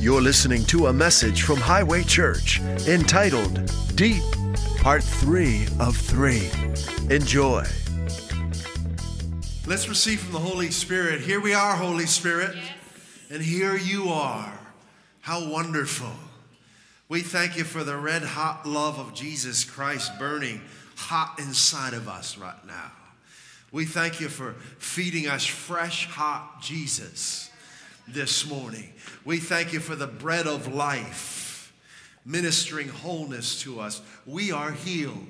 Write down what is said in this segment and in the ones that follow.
You're listening to a message from Highway Church entitled Deep, Part 3 of 3. Enjoy. Let's receive from the Holy Spirit. Here we are, Holy Spirit, and here you are. How wonderful. We thank you for the red hot love of Jesus Christ burning hot inside of us right now. We thank you for feeding us fresh, hot Jesus this morning. We thank you for the bread of life, ministering wholeness to us. We are healed.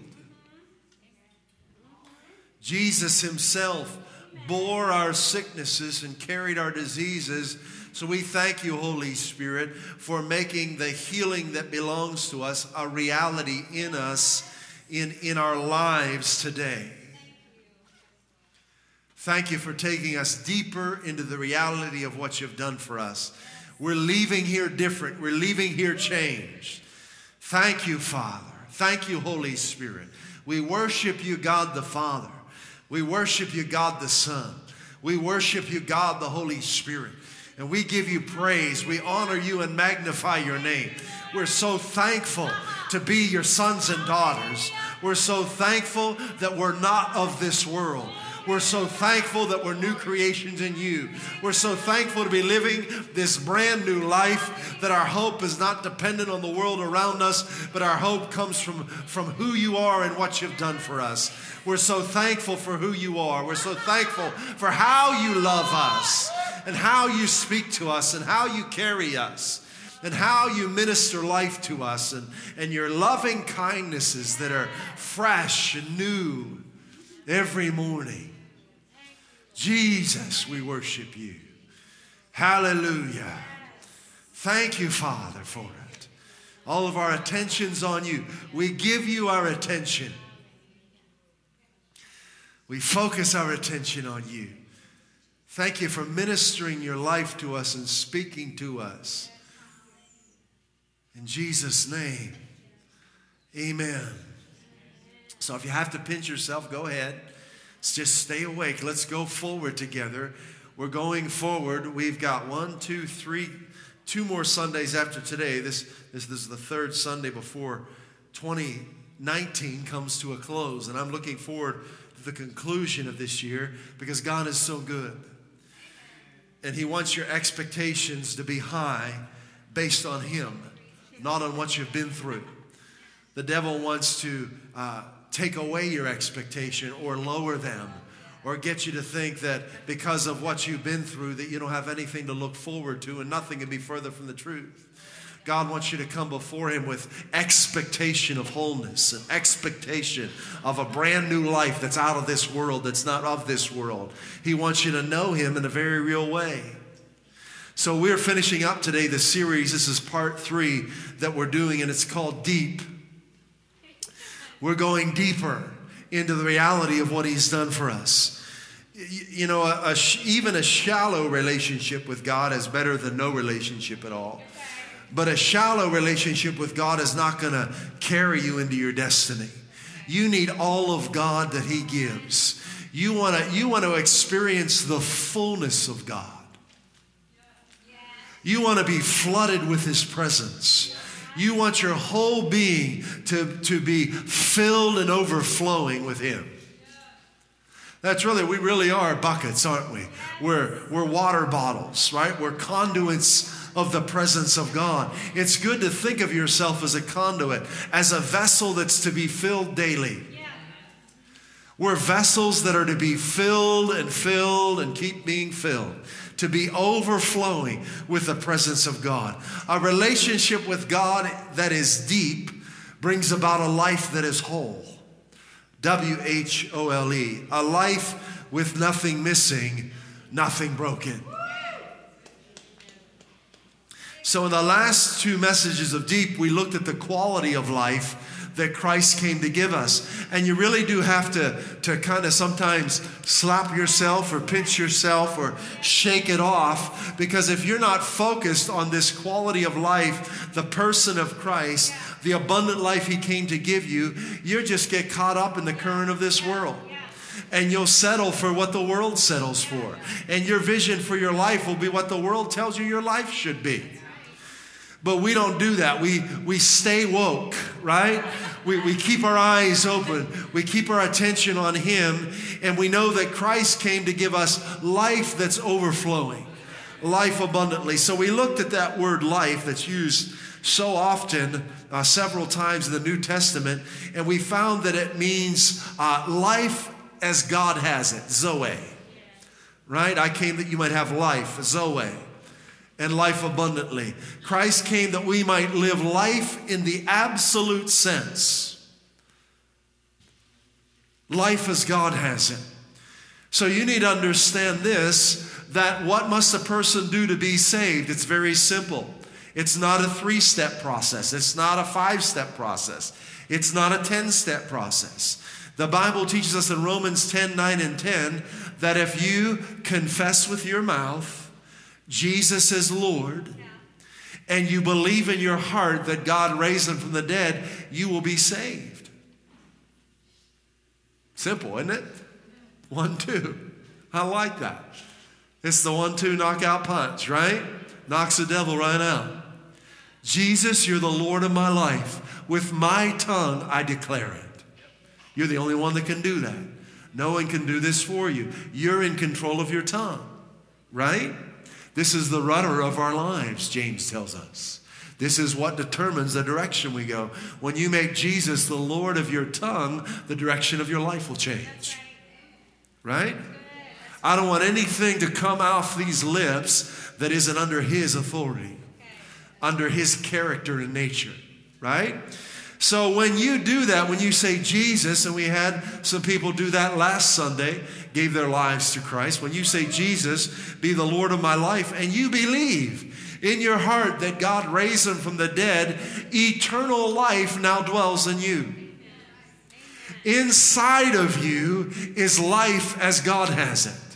Jesus Himself bore our sicknesses and carried our diseases. So we thank you, Holy Spirit, for making the healing that belongs to us a reality in us, in, in our lives today. Thank you for taking us deeper into the reality of what you've done for us. We're leaving here different. We're leaving here changed. Thank you, Father. Thank you, Holy Spirit. We worship you, God the Father. We worship you, God the Son. We worship you, God the Holy Spirit. And we give you praise. We honor you and magnify your name. We're so thankful to be your sons and daughters. We're so thankful that we're not of this world. We're so thankful that we're new creations in you. We're so thankful to be living this brand new life, that our hope is not dependent on the world around us, but our hope comes from, from who you are and what you've done for us. We're so thankful for who you are. We're so thankful for how you love us and how you speak to us and how you carry us and how you minister life to us and, and your loving kindnesses that are fresh and new every morning. Jesus, we worship you. Hallelujah. Thank you, Father, for it. All of our attention's on you. We give you our attention. We focus our attention on you. Thank you for ministering your life to us and speaking to us. In Jesus' name, amen. So if you have to pinch yourself, go ahead. Just stay awake. Let's go forward together. We're going forward. We've got one, two, three, two more Sundays after today. This, this, this is the third Sunday before 2019 comes to a close. And I'm looking forward to the conclusion of this year because God is so good. And He wants your expectations to be high based on Him, not on what you've been through. The devil wants to. Uh, take away your expectation or lower them or get you to think that because of what you've been through that you don't have anything to look forward to and nothing can be further from the truth. God wants you to come before him with expectation of wholeness and expectation of a brand new life that's out of this world, that's not of this world. He wants you to know him in a very real way. So we're finishing up today the series. This is part 3 that we're doing and it's called Deep. We're going deeper into the reality of what He's done for us. You know, a, a, even a shallow relationship with God is better than no relationship at all. But a shallow relationship with God is not going to carry you into your destiny. You need all of God that He gives. You want to you want to experience the fullness of God. You want to be flooded with His presence. You want your whole being to, to be filled and overflowing with Him. That's really, we really are buckets, aren't we? We're, we're water bottles, right? We're conduits of the presence of God. It's good to think of yourself as a conduit, as a vessel that's to be filled daily. We're vessels that are to be filled and filled and keep being filled to be overflowing with the presence of God. A relationship with God that is deep brings about a life that is whole. W H O L E. A life with nothing missing, nothing broken. So, in the last two messages of deep, we looked at the quality of life that Christ came to give us. And you really do have to, to kind of sometimes slap yourself or pinch yourself or shake it off because if you're not focused on this quality of life, the person of Christ, the abundant life He came to give you, you just get caught up in the current of this world and you'll settle for what the world settles for. And your vision for your life will be what the world tells you your life should be. But we don't do that. We, we stay woke, right? We, we keep our eyes open. We keep our attention on Him. And we know that Christ came to give us life that's overflowing, life abundantly. So we looked at that word life that's used so often, uh, several times in the New Testament, and we found that it means uh, life as God has it, Zoe. Right? I came that you might have life, Zoe and life abundantly. Christ came that we might live life in the absolute sense. Life as God has it. So you need to understand this that what must a person do to be saved? It's very simple. It's not a three step process, it's not a five step process, it's not a 10 step process. The Bible teaches us in Romans 10 9 and 10 that if you confess with your mouth, Jesus is Lord, and you believe in your heart that God raised him from the dead, you will be saved. Simple, isn't it? One, two. I like that. It's the one, two knockout punch, right? Knocks the devil right out. Jesus, you're the Lord of my life. With my tongue, I declare it. You're the only one that can do that. No one can do this for you. You're in control of your tongue, right? This is the rudder of our lives, James tells us. This is what determines the direction we go. When you make Jesus the Lord of your tongue, the direction of your life will change. Right? I don't want anything to come off these lips that isn't under His authority, under His character and nature. Right? So when you do that, when you say Jesus, and we had some people do that last Sunday, gave their lives to Christ, when you say Jesus, be the Lord of my life, and you believe in your heart that God raised him from the dead, eternal life now dwells in you. Inside of you is life as God has it.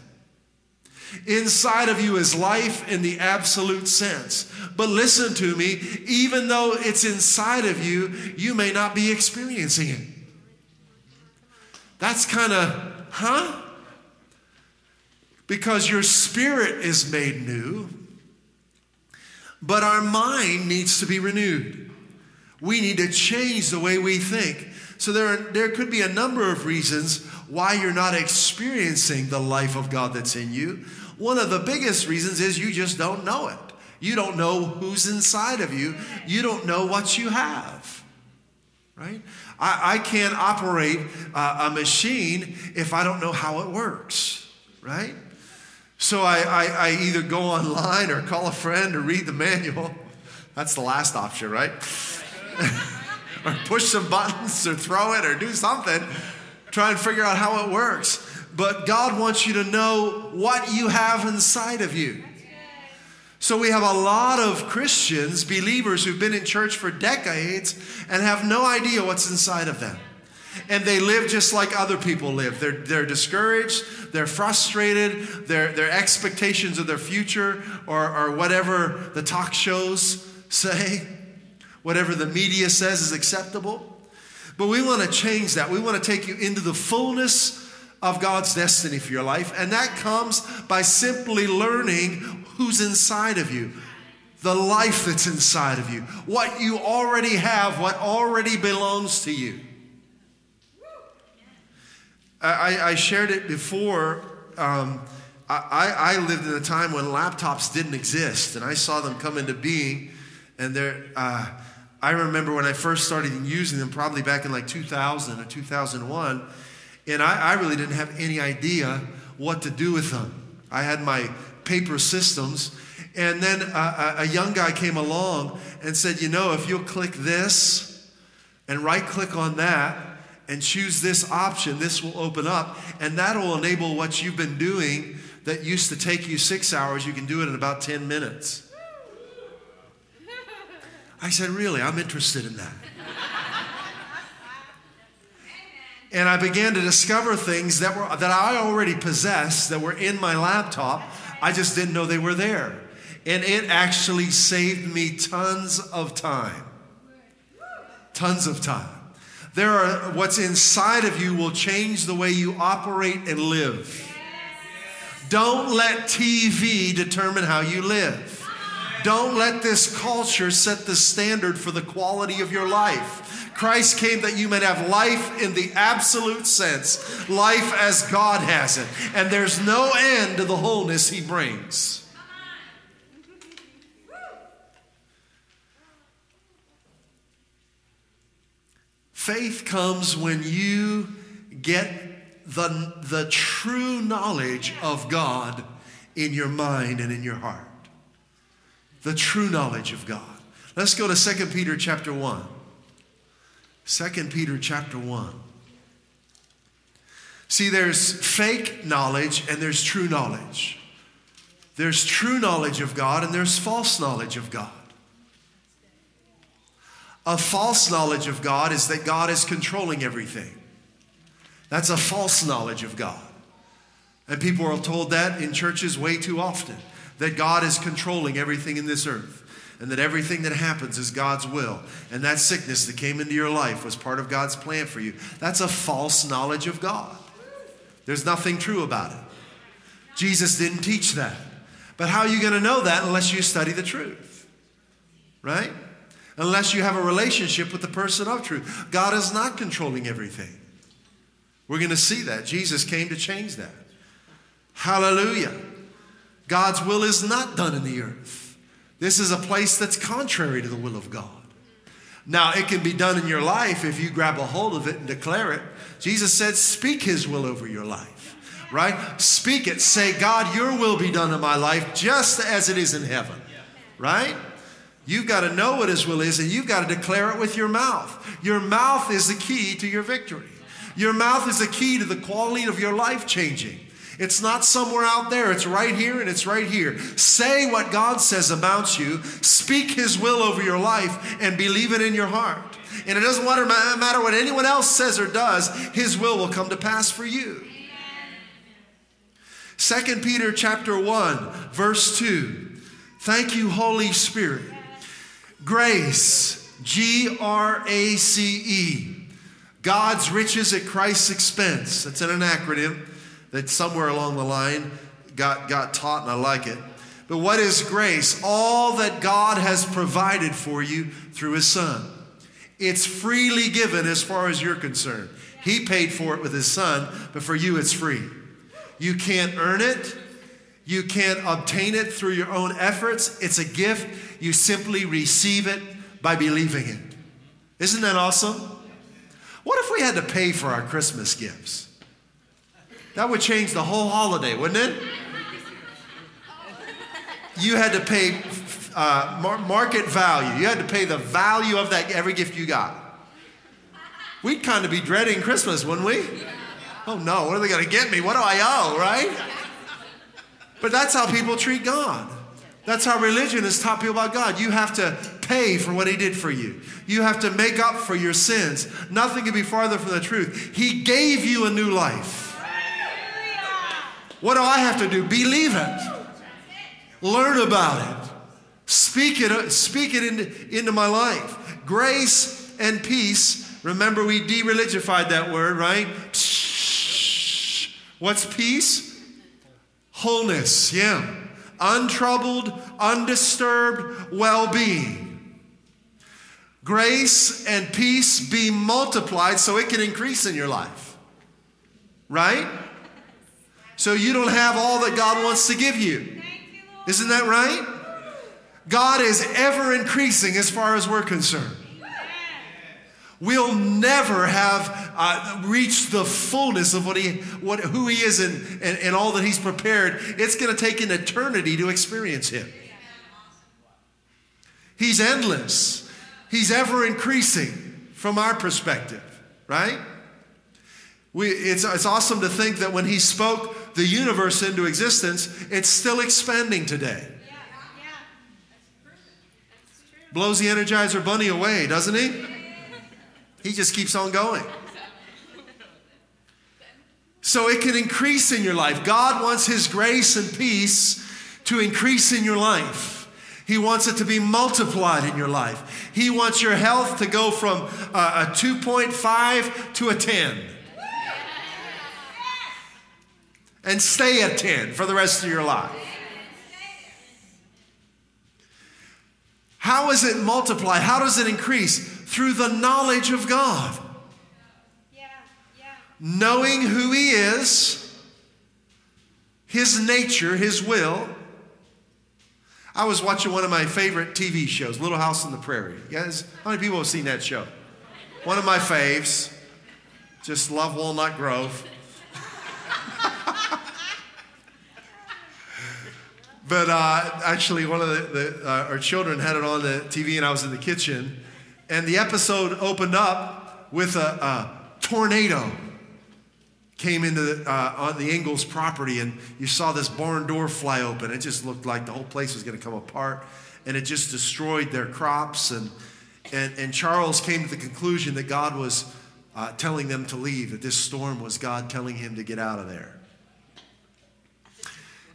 Inside of you is life in the absolute sense. But listen to me, even though it's inside of you, you may not be experiencing it. That's kind of, huh? Because your spirit is made new, but our mind needs to be renewed. We need to change the way we think. So there, are, there could be a number of reasons why you're not experiencing the life of God that's in you. One of the biggest reasons is you just don't know it. You don't know who's inside of you. You don't know what you have. Right? I, I can't operate uh, a machine if I don't know how it works. Right? So I, I, I either go online or call a friend or read the manual. That's the last option, right? or push some buttons or throw it or do something. Try and figure out how it works but God wants you to know what you have inside of you. So we have a lot of Christians, believers who've been in church for decades and have no idea what's inside of them. And they live just like other people live. They're, they're discouraged, they're frustrated, their, their expectations of their future or, or whatever the talk shows say, whatever the media says is acceptable. But we want to change that. We want to take you into the fullness of God's destiny for your life. And that comes by simply learning who's inside of you, the life that's inside of you, what you already have, what already belongs to you. I, I shared it before. Um, I, I, lived in a time when laptops didn't exist, and I saw them come into being. And there, uh, I remember when I first started using them, probably back in like 2000 or 2001 and I, I really didn't have any idea what to do with them. I had my paper systems. And then a, a young guy came along and said, You know, if you'll click this and right click on that and choose this option, this will open up. And that will enable what you've been doing that used to take you six hours, you can do it in about 10 minutes. I said, Really? I'm interested in that. And I began to discover things that were that I already possessed that were in my laptop. I just didn't know they were there. And it actually saved me tons of time. Tons of time. There are what's inside of you will change the way you operate and live. Don't let TV determine how you live. Don't let this culture set the standard for the quality of your life. Christ came that you might have life in the absolute sense, life as God has it. And there's no end to the wholeness He brings. Faith comes when you get the, the true knowledge of God in your mind and in your heart. The true knowledge of God. Let's go to 2 Peter chapter 1. 2 Peter chapter 1. See, there's fake knowledge and there's true knowledge. There's true knowledge of God and there's false knowledge of God. A false knowledge of God is that God is controlling everything. That's a false knowledge of God. And people are told that in churches way too often that God is controlling everything in this earth and that everything that happens is God's will. And that sickness that came into your life was part of God's plan for you. That's a false knowledge of God. There's nothing true about it. Jesus didn't teach that. But how are you going to know that unless you study the truth? Right? unless you have a relationship with the person of truth. God is not controlling everything. We're going to see that. Jesus came to change that. Hallelujah. God's will is not done in the earth. This is a place that's contrary to the will of God. Now, it can be done in your life if you grab a hold of it and declare it. Jesus said, Speak His will over your life, right? Speak it. Say, God, your will be done in my life just as it is in heaven, right? You've got to know what His will is and you've got to declare it with your mouth. Your mouth is the key to your victory. Your mouth is the key to the quality of your life changing. It's not somewhere out there, it's right here and it's right here. Say what God says about you, speak His will over your life, and believe it in your heart. And it doesn't matter, what anyone else says or does, His will will come to pass for you. Second Peter chapter 1, verse 2. Thank you, Holy Spirit. Grace, G R A C E. God's riches at Christ's expense. That's an acronym that somewhere along the line got, got taught, and I like it. But what is grace? All that God has provided for you through His Son. It's freely given as far as you're concerned. He paid for it with His Son, but for you it's free. You can't earn it, you can't obtain it through your own efforts. It's a gift. You simply receive it by believing it. Isn't that awesome? What if we had to pay for our Christmas gifts? That would change the whole holiday, wouldn't it? You had to pay uh, market value. You had to pay the value of that every gift you got. We'd kind of be dreading Christmas, wouldn't we? Oh no, what are they going to get me? What do I owe, right? But that's how people treat God. That's how religion has taught people about God. You have to pay for what He did for you. You have to make up for your sins. Nothing can be farther from the truth. He gave you a new life. What do I have to do? Believe it. Learn about it. Speak it, speak it into, into my life. Grace and peace. Remember, we de religified that word, right? What's peace? Wholeness, yeah. Untroubled, undisturbed well being. Grace and peace be multiplied so it can increase in your life. Right? So you don't have all that God wants to give you. Isn't that right? God is ever increasing as far as we're concerned. We'll never have uh, reached the fullness of what he, what, who he is and, and, and all that he's prepared. It's going to take an eternity to experience him. He's endless. He's ever increasing from our perspective, right? We, it's, it's awesome to think that when he spoke the universe into existence, it's still expanding today. Blows the Energizer Bunny away, doesn't he? He just keeps on going. So it can increase in your life. God wants His grace and peace to increase in your life. He wants it to be multiplied in your life. He wants your health to go from uh, a 2.5 to a 10. And stay at 10 for the rest of your life. How is it multiplied? How does it increase? Through the knowledge of God. Yeah, yeah. Knowing who He is, His nature, His will. I was watching one of my favorite TV shows, Little House on the Prairie. Yes, how many people have seen that show? One of my faves. Just love Walnut Grove. But uh, actually, one of the, the uh, our children had it on the TV, and I was in the kitchen, and the episode opened up with a, a tornado came into the, uh, on the Ingalls property, and you saw this barn door fly open. It just looked like the whole place was going to come apart, and it just destroyed their crops. And and, and Charles came to the conclusion that God was uh, telling them to leave. That this storm was God telling him to get out of there.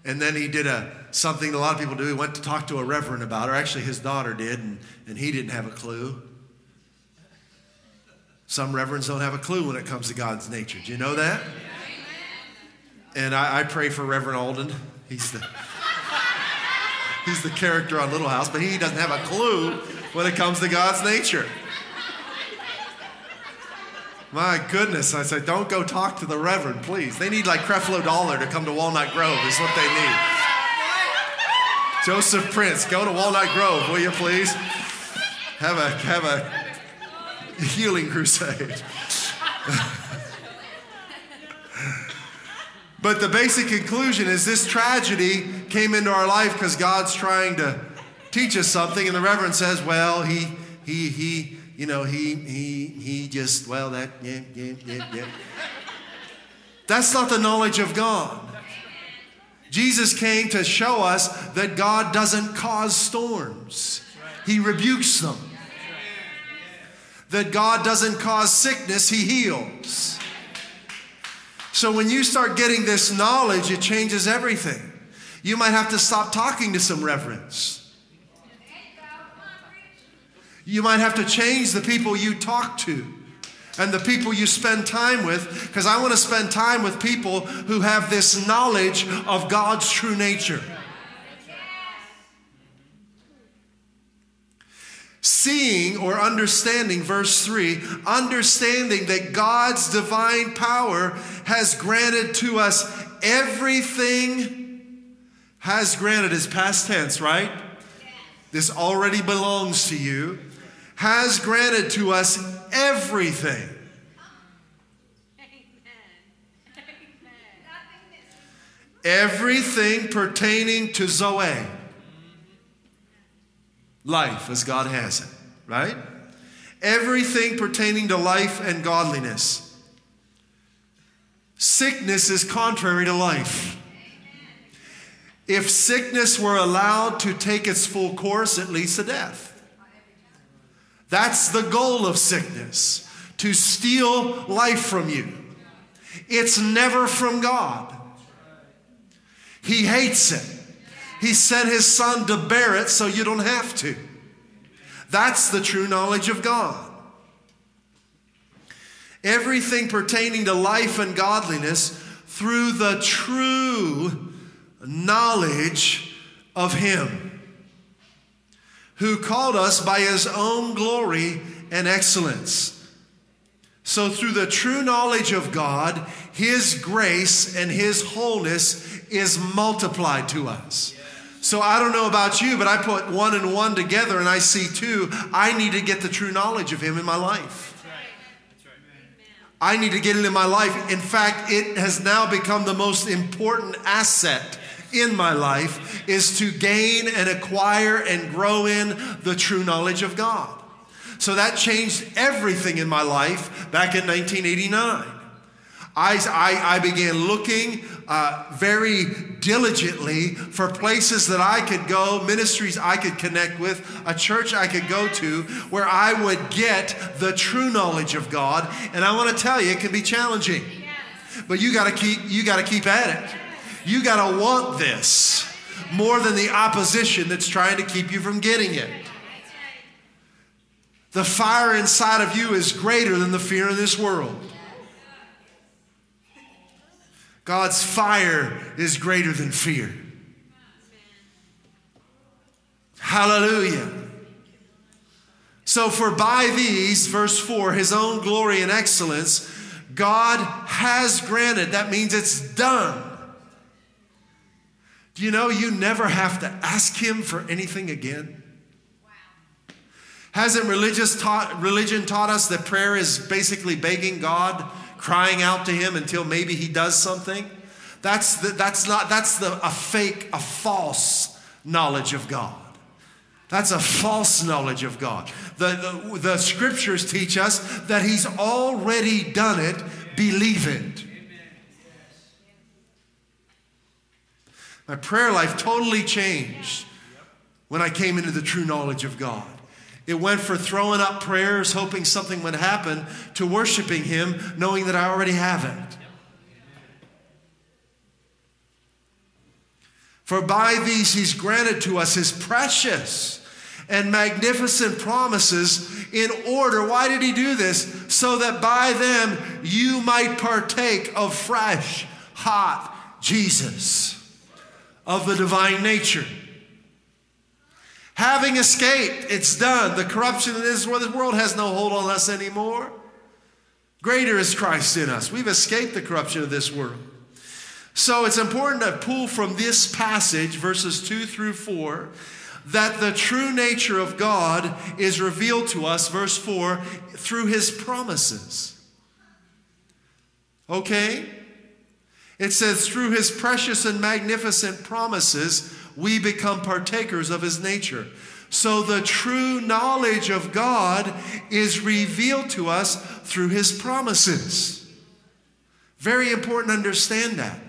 And then he did a something a lot of people do. He went to talk to a reverend about her. Actually, his daughter did, and, and he didn't have a clue. Some reverends don't have a clue when it comes to God's nature. Do you know that? And I, I pray for Reverend Alden. He's the he's the character on Little House, but he doesn't have a clue when it comes to God's nature. My goodness, I said, don't go talk to the Reverend, please. They need like Creflo Dollar to come to Walnut Grove, is what they need. Joseph Prince, go to Walnut Grove, will you please? Have a have a healing crusade. but the basic conclusion is this tragedy came into our life because God's trying to teach us something, and the Reverend says, well, he he he you know, he, he, he just, well, that, yeah, yeah, yeah, yeah. That's not the knowledge of God. Jesus came to show us that God doesn't cause storms, He rebukes them. That God doesn't cause sickness, He heals. So when you start getting this knowledge, it changes everything. You might have to stop talking to some reverence. You might have to change the people you talk to and the people you spend time with because I want to spend time with people who have this knowledge of God's true nature. Seeing or understanding, verse 3, understanding that God's divine power has granted to us everything, has granted is past tense, right? This already belongs to you has granted to us everything. Everything pertaining to Zoe. Life as God has it, right? Everything pertaining to life and godliness. Sickness is contrary to life. If sickness were allowed to take its full course, it leads to death. That's the goal of sickness to steal life from you. It's never from God. He hates it. He sent his son to bear it so you don't have to. That's the true knowledge of God. Everything pertaining to life and godliness through the true knowledge of Him who called us by his own glory and excellence. So, through the true knowledge of God, his grace and his wholeness is multiplied to us. So, I don't know about you, but I put one and one together and I see two. I need to get the true knowledge of him in my life. I need to get it in my life. In fact, it has now become the most important asset in my life is to gain and acquire and grow in the true knowledge of God. So that changed everything in my life back in 1989. I, I, I began looking uh, very diligently for places that I could go, ministries I could connect with, a church I could go to where I would get the true knowledge of God. And I want to tell you, it can be challenging. But you got to keep you got to keep at it. You got to want this more than the opposition that's trying to keep you from getting it. The fire inside of you is greater than the fear in this world. God's fire is greater than fear. Hallelujah. So, for by these, verse 4, his own glory and excellence, God has granted. That means it's done. Do you know you never have to ask him for anything again? Wow. Hasn't religious taught, religion taught us that prayer is basically begging God, crying out to him until maybe he does something? That's, the, that's not, that's the, a fake, a false knowledge of God. That's a false knowledge of God. The, the, the, scriptures teach us that He's already done it, believe it. My prayer life totally changed when I came into the true knowledge of God. It went from throwing up prayers, hoping something would happen, to worshiping Him, knowing that I already have it. For by these He's granted to us His precious and magnificent promises in order. Why did he do this? So that by them you might partake of fresh, hot Jesus, of the divine nature. Having escaped, it's done. The corruption in this world has no hold on us anymore. Greater is Christ in us. We've escaped the corruption of this world. So it's important to pull from this passage, verses 2 through 4, that the true nature of God is revealed to us, verse 4, through his promises. Okay? It says, through his precious and magnificent promises, we become partakers of his nature. So the true knowledge of God is revealed to us through his promises. Very important to understand that.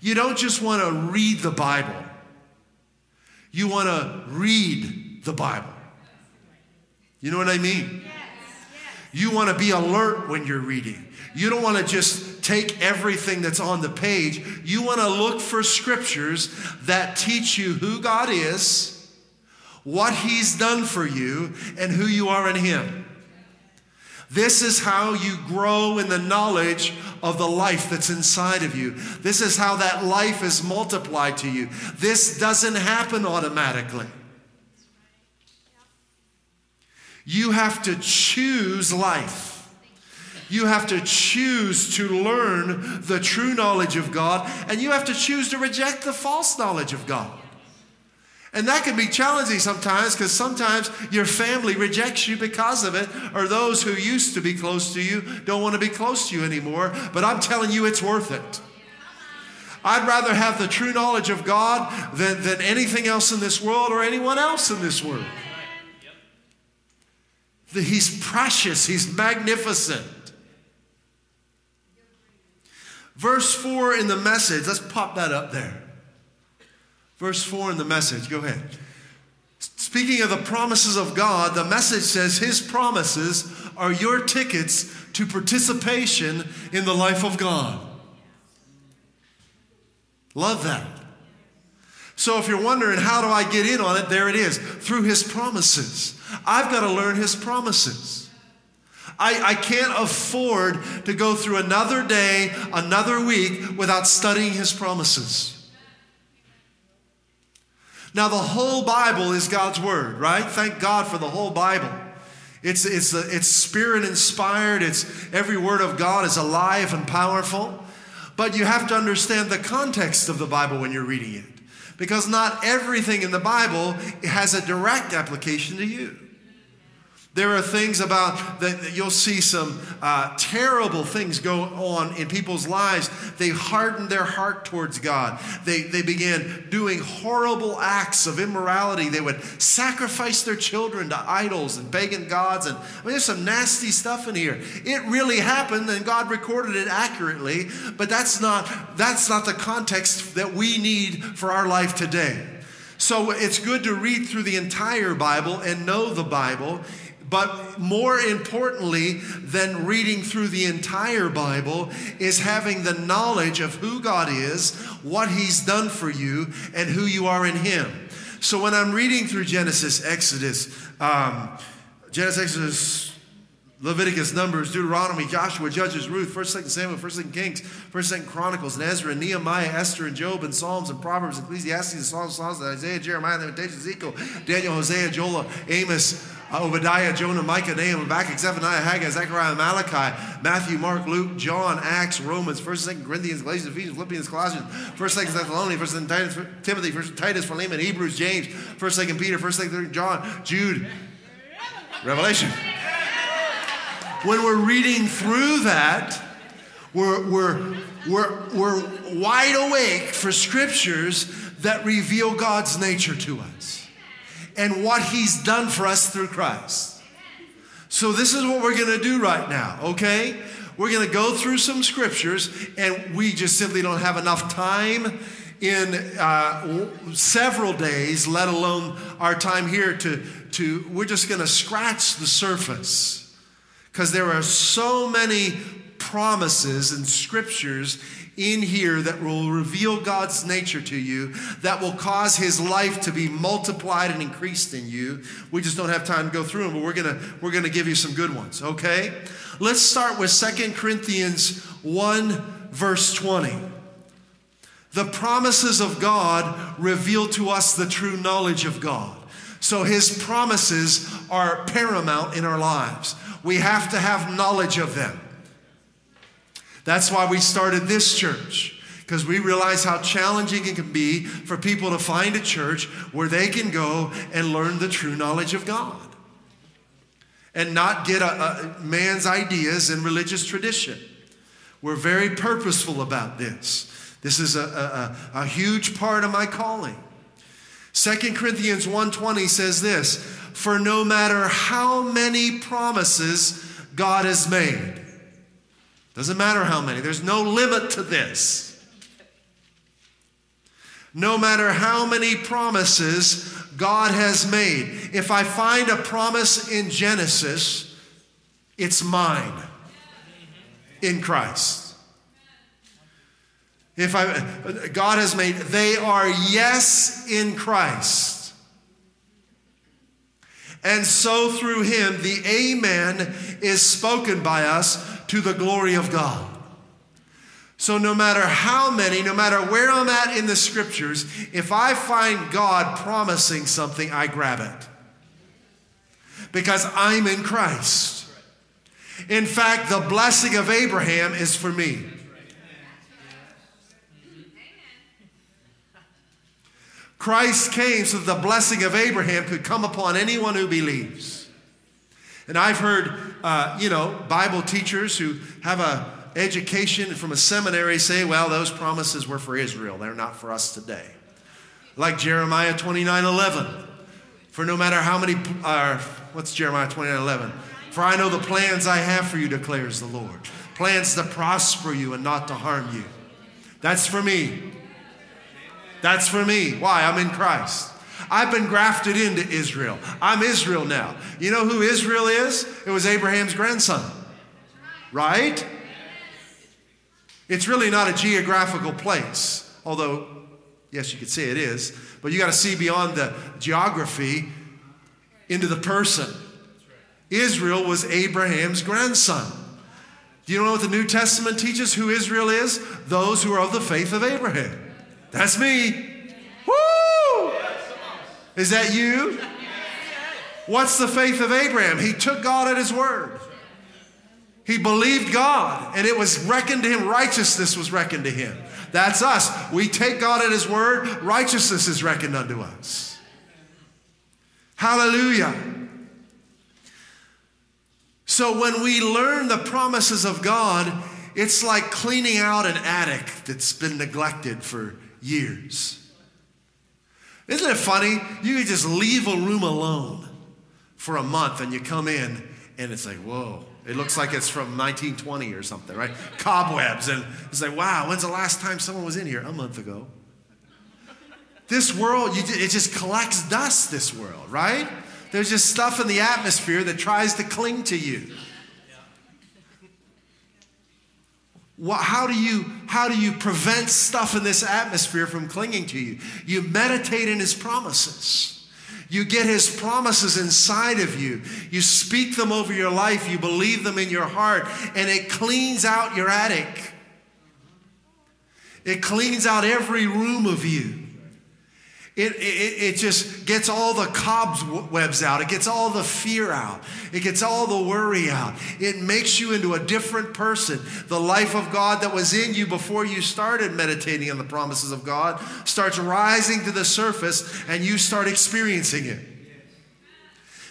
You don't just want to read the Bible. You want to read the Bible. You know what I mean? You want to be alert when you're reading. You don't want to just take everything that's on the page. You want to look for scriptures that teach you who God is, what He's done for you, and who you are in Him. This is how you grow in the knowledge of the life that's inside of you. This is how that life is multiplied to you. This doesn't happen automatically. You have to choose life. You have to choose to learn the true knowledge of God, and you have to choose to reject the false knowledge of God. And that can be challenging sometimes because sometimes your family rejects you because of it, or those who used to be close to you don't want to be close to you anymore. But I'm telling you, it's worth it. I'd rather have the true knowledge of God than, than anything else in this world or anyone else in this world. He's precious, He's magnificent. Verse 4 in the message, let's pop that up there. Verse 4 in the message, go ahead. Speaking of the promises of God, the message says His promises are your tickets to participation in the life of God. Love that. So if you're wondering, how do I get in on it? There it is through His promises. I've got to learn His promises. I, I can't afford to go through another day, another week without studying His promises. Now, the whole Bible is God's Word, right? Thank God for the whole Bible. It's, it's, it's spirit inspired, it's, every word of God is alive and powerful. But you have to understand the context of the Bible when you're reading it. Because not everything in the Bible has a direct application to you. There are things about that you'll see some uh, terrible things go on in people's lives. They hardened their heart towards God. They, they began doing horrible acts of immorality. They would sacrifice their children to idols and pagan gods. And I mean, there's some nasty stuff in here. It really happened, and God recorded it accurately. But that's not that's not the context that we need for our life today. So it's good to read through the entire Bible and know the Bible but more importantly than reading through the entire Bible is having the knowledge of who God is, what He's done for you, and who you are in Him. So when I'm reading through Genesis, Exodus, um, Genesis, Exodus, Leviticus, Numbers, Deuteronomy, Joshua, Judges, Ruth, 1st, 2nd Samuel, 1st, 2nd Kings, 1st, 2nd Chronicles, and Ezra, and Nehemiah, Esther, and Job, and Psalms, and Proverbs, Ecclesiastes, and Psalms, Psalms, and Isaiah, Jeremiah, Lamentations, Ezekiel, Daniel, Hosea, Joel, Amos, Obadiah, Jonah, Micah, Nahum, Habakkuk, Zephaniah, Haggai, Zechariah, Malachi, Matthew, Mark, Luke, John, Acts, Romans, 1st, 2nd Corinthians, Galatians, Ephesians, Philippians, Colossians, 1st, 2nd Thessalonians, 1st, 2nd Timothy, 1st, Titus, Philemon, Hebrews, James, 1st, 2nd Peter, 1st, 2nd John, Jude, Revelation. When we're reading through that, we're, we're, we're, we're wide awake for scriptures that reveal God's nature to us and what He's done for us through Christ. So, this is what we're going to do right now, okay? We're going to go through some scriptures, and we just simply don't have enough time in uh, several days, let alone our time here to, to we're just going to scratch the surface because there are so many promises and scriptures in here that will reveal God's nature to you, that will cause his life to be multiplied and increased in you. We just don't have time to go through them, but we're to we're to give you some good ones, okay? Let's start with Second Corinthians 1 verse 20. The promises of God reveal to us the true knowledge of God. So his promises are paramount in our lives. We have to have knowledge of them. That's why we started this church, because we realize how challenging it can be for people to find a church where they can go and learn the true knowledge of God and not get a, a man's ideas and religious tradition. We're very purposeful about this. This is a, a, a huge part of my calling. 2 Corinthians 1:20 says this, "For no matter how many promises God has made, doesn't matter how many, there's no limit to this. No matter how many promises God has made, if I find a promise in Genesis, it's mine in Christ. If I God has made they are yes in Christ. And so through him the amen is spoken by us to the glory of God. So, no matter how many, no matter where I'm at in the scriptures, if I find God promising something, I grab it. Because I'm in Christ. In fact, the blessing of Abraham is for me. Christ came so that the blessing of Abraham could come upon anyone who believes. And I've heard, uh, you know, Bible teachers who have a education from a seminary say, well, those promises were for Israel. They're not for us today. Like Jeremiah 29 11. For no matter how many, uh, what's Jeremiah 29 11? For I know the plans I have for you, declares the Lord. Plans to prosper you and not to harm you. That's for me. That's for me. Why? I'm in Christ. I've been grafted into Israel. I'm Israel now. You know who Israel is? It was Abraham's grandson. Right? It's really not a geographical place, although, yes, you could say it is, but you got to see beyond the geography into the person. Israel was Abraham's grandson. Do you know what the New Testament teaches who Israel is? Those who are of the faith of Abraham. That's me. Woo! Is that you? What's the faith of Abraham? He took God at his word. He believed God, and it was reckoned to him, righteousness was reckoned to him. That's us. We take God at his word, righteousness is reckoned unto us. Hallelujah. So when we learn the promises of God, it's like cleaning out an attic that's been neglected for years. Isn't it funny? You can just leave a room alone for a month and you come in and it's like, whoa, it looks like it's from 1920 or something, right? Cobwebs. And it's like, wow, when's the last time someone was in here? A month ago. This world, you, it just collects dust, this world, right? There's just stuff in the atmosphere that tries to cling to you. What, how, do you, how do you prevent stuff in this atmosphere from clinging to you? You meditate in His promises. You get His promises inside of you. You speak them over your life. You believe them in your heart, and it cleans out your attic. It cleans out every room of you. It, it, it just gets all the cobwebs out. It gets all the fear out. It gets all the worry out. It makes you into a different person. The life of God that was in you before you started meditating on the promises of God starts rising to the surface and you start experiencing it.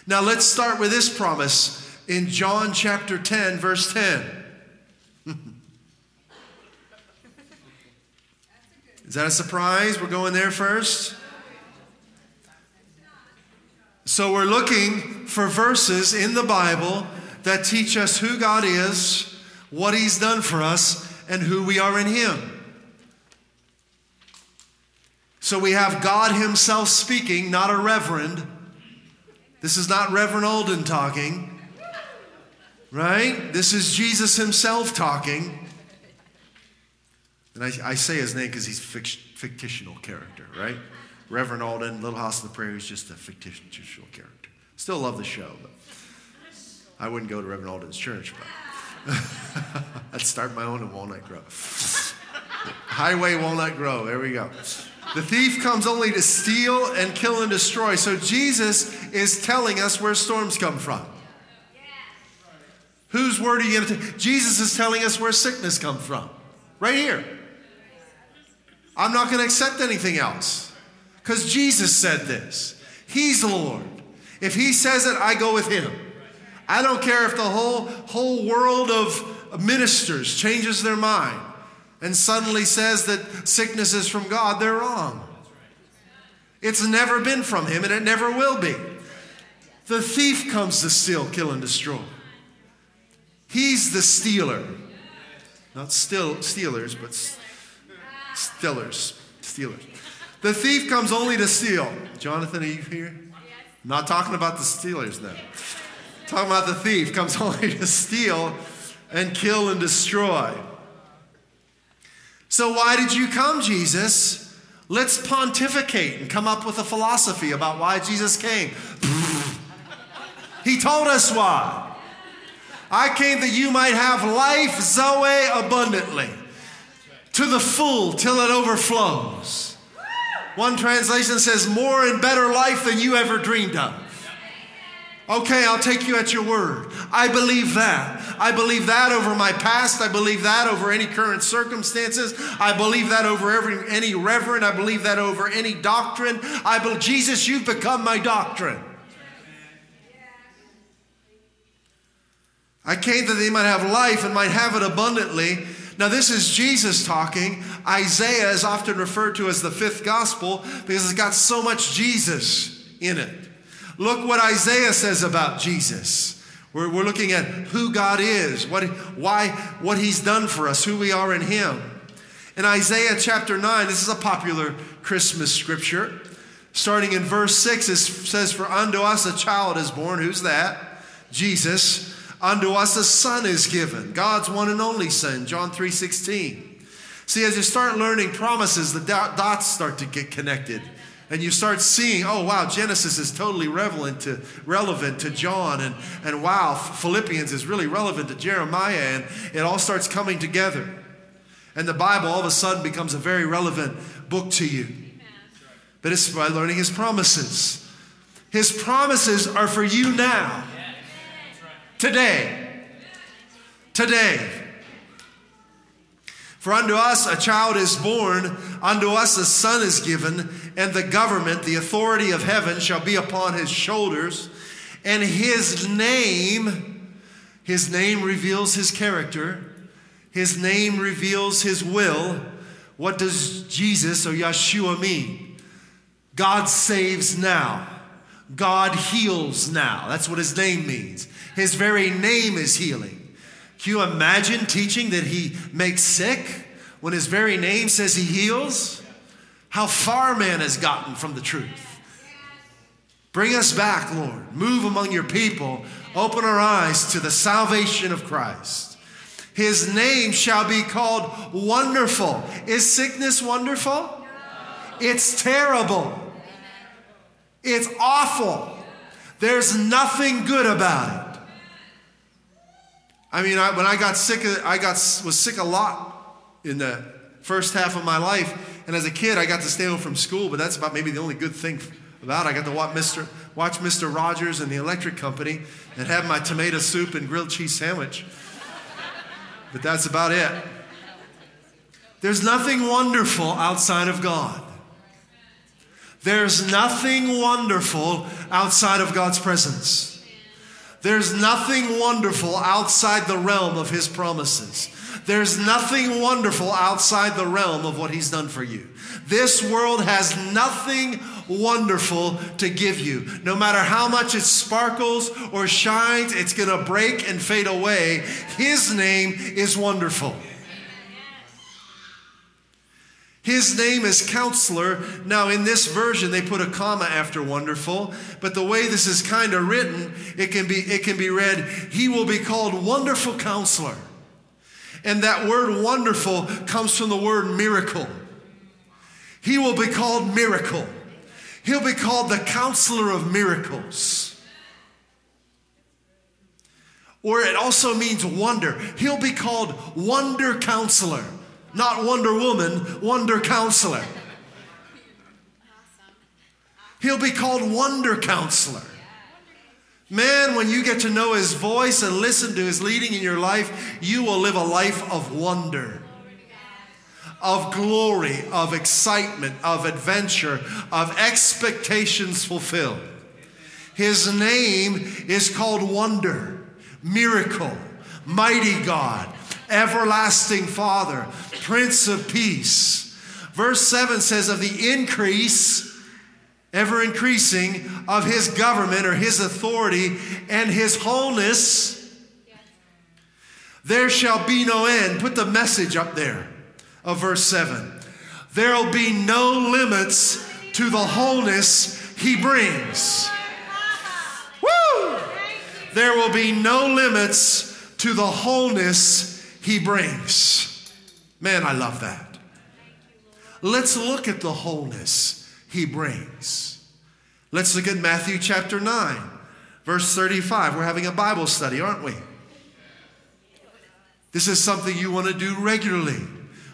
Now let's start with this promise in John chapter 10, verse 10. Is that a surprise? We're going there first? So we're looking for verses in the Bible that teach us who God is, what He's done for us, and who we are in Him. So we have God Himself speaking, not a reverend. This is not Reverend Alden talking, right? This is Jesus Himself talking. And I, I say his name because he's a fictional character, right? Reverend Alden, Little House of the Prairie is just a fictitious character. Still love the show, but I wouldn't go to Reverend Alden's church, but I'd start my own in Walnut Grove. Highway Walnut Grove, there we go. The thief comes only to steal and kill and destroy. So Jesus is telling us where storms come from. Whose word are you going to take? Jesus is telling us where sickness comes from. Right here. I'm not going to accept anything else. Because Jesus said this. He's the Lord. If He says it, I go with Him. I don't care if the whole, whole world of ministers changes their mind and suddenly says that sickness is from God, they're wrong. It's never been from Him and it never will be. The thief comes to steal, kill, and destroy. He's the stealer. Not still stealers, but stillers. Stealers. The thief comes only to steal. Jonathan, are you here? Not talking about the Steelers now. Talking about the thief comes only to steal and kill and destroy. So, why did you come, Jesus? Let's pontificate and come up with a philosophy about why Jesus came. he told us why. I came that you might have life, Zoe, abundantly, to the full till it overflows. One translation says, more and better life than you ever dreamed of. Okay, I'll take you at your word. I believe that. I believe that over my past. I believe that over any current circumstances. I believe that over every, any reverend. I believe that over any doctrine. I believe, Jesus, you've become my doctrine. I came that they might have life and might have it abundantly. Now, this is Jesus talking. Isaiah is often referred to as the fifth gospel because it's got so much Jesus in it. Look what Isaiah says about Jesus. We're, we're looking at who God is, what, why, what He's done for us, who we are in Him. In Isaiah chapter 9, this is a popular Christmas scripture. Starting in verse 6, it says, For unto us a child is born. Who's that? Jesus. Unto us a son is given, God's one and only son, John 3 16. See, as you start learning promises, the dots start to get connected. And you start seeing, oh wow, Genesis is totally relevant to, relevant to John, and, and wow, Philippians is really relevant to Jeremiah, and it all starts coming together. And the Bible all of a sudden becomes a very relevant book to you. But it's by learning his promises. His promises are for you now. Today. Today. For unto us a child is born, unto us a son is given, and the government, the authority of heaven, shall be upon his shoulders. And his name, his name reveals his character, his name reveals his will. What does Jesus or Yeshua mean? God saves now. God heals now. That's what his name means. His very name is healing. Can you imagine teaching that he makes sick when his very name says he heals? How far man has gotten from the truth. Bring us back, Lord. Move among your people. Open our eyes to the salvation of Christ. His name shall be called Wonderful. Is sickness wonderful? It's terrible. It's awful. There's nothing good about it. I mean, I, when I got sick, I got was sick a lot in the first half of my life, And as a kid, I got to stay home from school, but that's about maybe the only good thing about. I got to watch Mr. Watch Mr. Rogers and the Electric Company and have my tomato soup and grilled cheese sandwich. But that's about it. There's nothing wonderful outside of God. There's nothing wonderful outside of God's presence. There's nothing wonderful outside the realm of His promises. There's nothing wonderful outside the realm of what He's done for you. This world has nothing wonderful to give you. No matter how much it sparkles or shines, it's going to break and fade away. His name is wonderful. His name is counselor. Now, in this version, they put a comma after wonderful, but the way this is kind of written, it can be it can be read, He will be called wonderful counselor. And that word wonderful comes from the word miracle. He will be called miracle. He'll be called the counselor of miracles. Or it also means wonder. He'll be called wonder counselor. Not Wonder Woman, Wonder Counselor. He'll be called Wonder Counselor. Man, when you get to know his voice and listen to his leading in your life, you will live a life of wonder, of glory, of excitement, of adventure, of expectations fulfilled. His name is called Wonder, Miracle, Mighty God, Everlasting Father, Prince of Peace. Verse 7 says, Of the increase, ever increasing, of his government or his authority and his wholeness, there shall be no end. Put the message up there of verse 7. There'll be no limits to the wholeness he brings. Woo! There will be no limits to the wholeness he brings. Man, I love that. Let's look at the wholeness he brings. Let's look at Matthew chapter 9, verse 35. We're having a Bible study, aren't we? This is something you want to do regularly.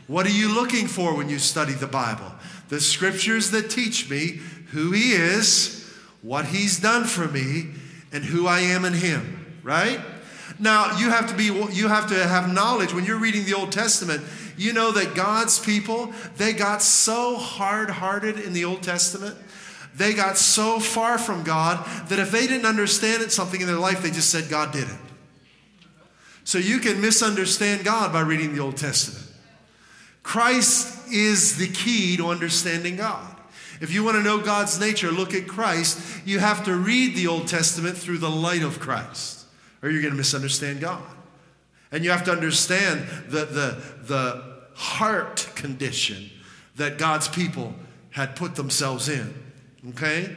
What are you looking for when you study the Bible? The scriptures that teach me who He is, what He's done for me, and who I am in Him, right? Now, you have to be you have to have knowledge when you're reading the Old Testament. You know that God's people, they got so hard-hearted in the Old Testament. They got so far from God that if they didn't understand it, something in their life, they just said God did it. So you can misunderstand God by reading the Old Testament. Christ is the key to understanding God. If you want to know God's nature, look at Christ. You have to read the Old Testament through the light of Christ or you're going to misunderstand God. And you have to understand the, the, the heart condition that God's people had put themselves in. Okay?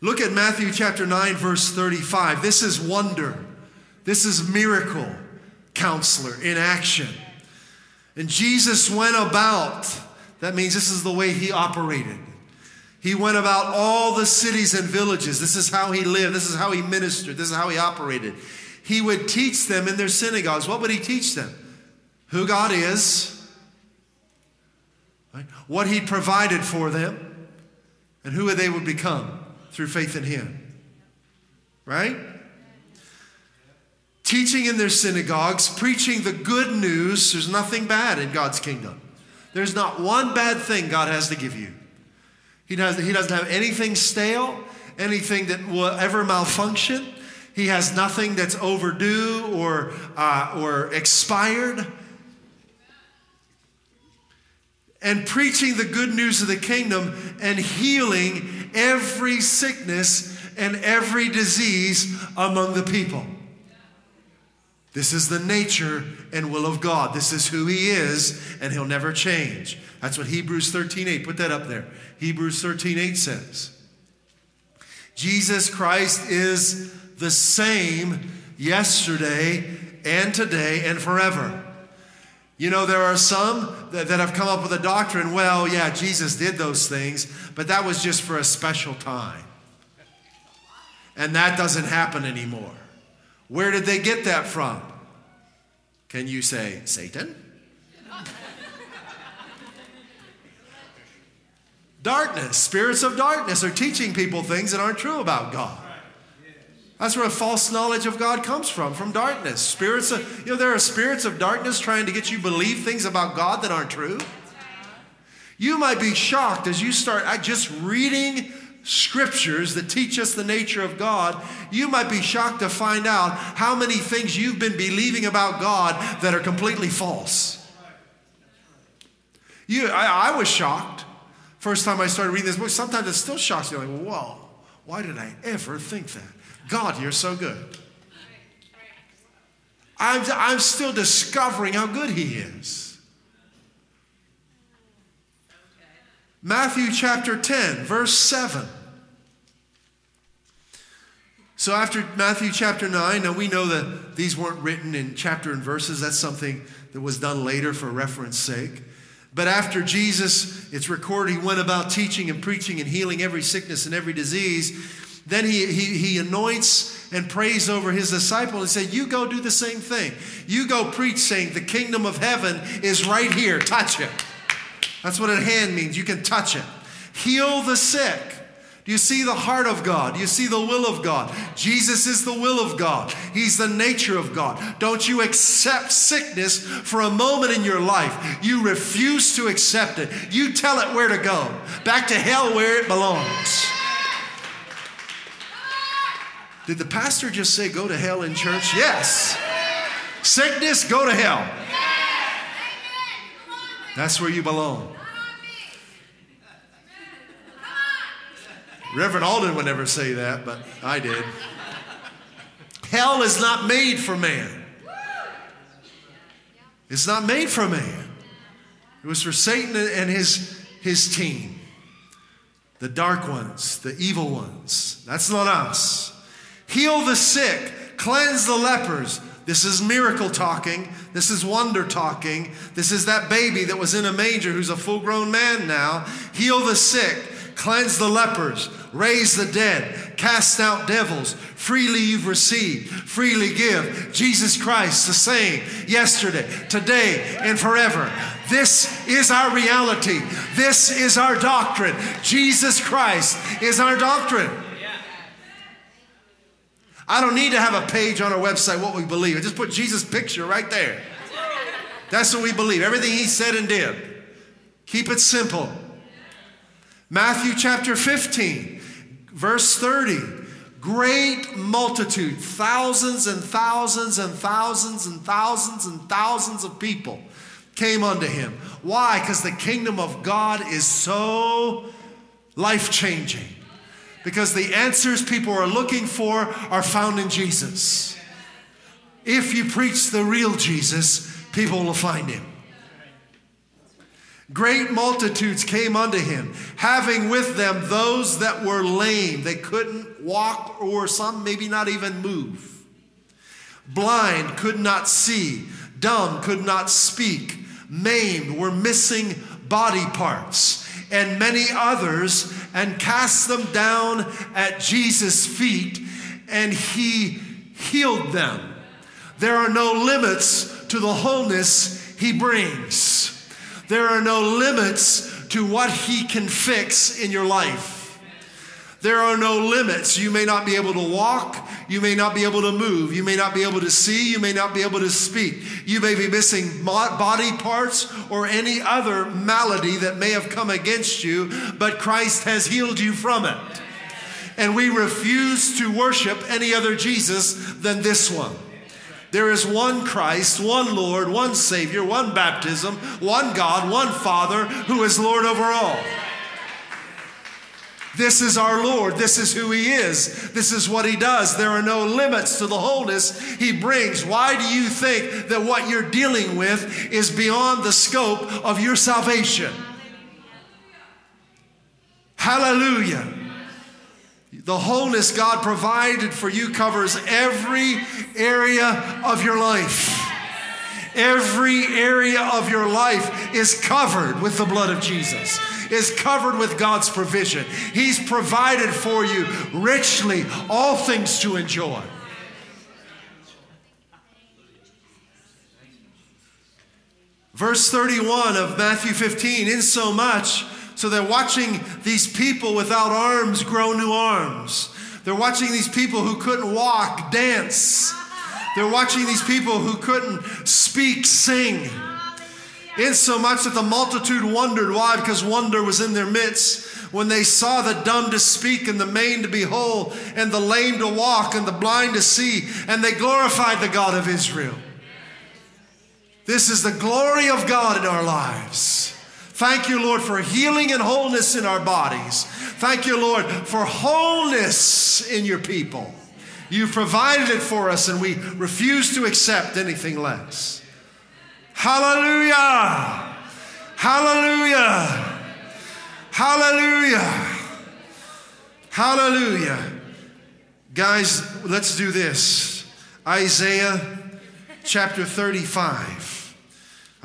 Look at Matthew chapter 9, verse 35. This is wonder. This is miracle counselor in action. And Jesus went about, that means this is the way he operated. He went about all the cities and villages. This is how he lived. This is how he ministered. This is how he operated. He would teach them in their synagogues. What would he teach them? Who God is, right? what he provided for them, and who they would become through faith in him. Right? Teaching in their synagogues, preaching the good news. There's nothing bad in God's kingdom. There's not one bad thing God has to give you. He doesn't, he doesn't have anything stale, anything that will ever malfunction. He has nothing that's overdue or, uh, or expired. And preaching the good news of the kingdom and healing every sickness and every disease among the people. This is the nature and will of God. This is who He is, and He'll never change. That's what Hebrews 13 8, put that up there. Hebrews 13 8 says. Jesus Christ is the same yesterday and today and forever. You know, there are some that, that have come up with a doctrine well, yeah, Jesus did those things, but that was just for a special time. And that doesn't happen anymore. Where did they get that from? Can you say, Satan? Darkness, spirits of darkness are teaching people things that aren't true about God. That's where a false knowledge of God comes from, from darkness. Spirits of, you know, there are spirits of darkness trying to get you believe things about God that aren't true. You might be shocked as you start just reading scriptures that teach us the nature of God. You might be shocked to find out how many things you've been believing about God that are completely false. You, I, I was shocked first time I started reading this book. Sometimes it still shocks me. Like, whoa, why did I ever think that? God, you're so good. I'm, I'm still discovering how good He is. Matthew chapter 10, verse 7. So after Matthew chapter 9, now we know that these weren't written in chapter and verses. That's something that was done later for reference sake. But after Jesus, it's recorded, he went about teaching and preaching and healing every sickness and every disease. Then he, he, he anoints and prays over his disciple and said, You go do the same thing. You go preach, saying, The kingdom of heaven is right here. Touch it. That's what a hand means. You can touch it. Heal the sick. Do you see the heart of God? Do you see the will of God? Jesus is the will of God. He's the nature of God. Don't you accept sickness for a moment in your life. You refuse to accept it. You tell it where to go. Back to hell where it belongs. Did the pastor just say go to hell in church? Yes. Sickness, go to hell. That's where you belong. Reverend Alden would never say that, but I did. Hell is not made for man. It's not made for man. It was for Satan and his, his team. The dark ones, the evil ones. That's not us heal the sick, cleanse the lepers. This is miracle talking. This is wonder talking. This is that baby that was in a manger who's a full grown man now. Heal the sick, cleanse the lepers, raise the dead, cast out devils. Freely you've received, freely give. Jesus Christ, the same yesterday, today, and forever. This is our reality. This is our doctrine. Jesus Christ is our doctrine. I don't need to have a page on our website what we believe. I just put Jesus' picture right there. That's what we believe. Everything he said and did. Keep it simple. Matthew chapter 15, verse 30. Great multitude, thousands and thousands and thousands and thousands and thousands of people came unto him. Why? Because the kingdom of God is so life changing because the answers people are looking for are found in Jesus. If you preach the real Jesus, people will find him. Great multitudes came unto him, having with them those that were lame. They couldn't walk, or some maybe not even move. Blind could not see, dumb could not speak, maimed were missing body parts and many others and cast them down at Jesus' feet, and he healed them. There are no limits to the wholeness he brings. There are no limits to what he can fix in your life. There are no limits. You may not be able to walk. You may not be able to move. You may not be able to see. You may not be able to speak. You may be missing body parts or any other malady that may have come against you, but Christ has healed you from it. And we refuse to worship any other Jesus than this one. There is one Christ, one Lord, one Savior, one baptism, one God, one Father who is Lord over all. This is our Lord. This is who He is. This is what He does. There are no limits to the wholeness He brings. Why do you think that what you're dealing with is beyond the scope of your salvation? Hallelujah. The wholeness God provided for you covers every area of your life. Every area of your life is covered with the blood of Jesus is covered with God's provision. He's provided for you richly all things to enjoy. Verse 31 of Matthew 15, in so they're watching these people without arms grow new arms. They're watching these people who couldn't walk dance. They're watching these people who couldn't speak sing. Insomuch that the multitude wondered. Why? Because wonder was in their midst when they saw the dumb to speak and the maimed to behold and the lame to walk and the blind to see, and they glorified the God of Israel. This is the glory of God in our lives. Thank you, Lord, for healing and wholeness in our bodies. Thank you, Lord, for wholeness in your people. You've provided it for us, and we refuse to accept anything less. Hallelujah! Hallelujah! Hallelujah! Hallelujah! Guys, let's do this. Isaiah chapter 35.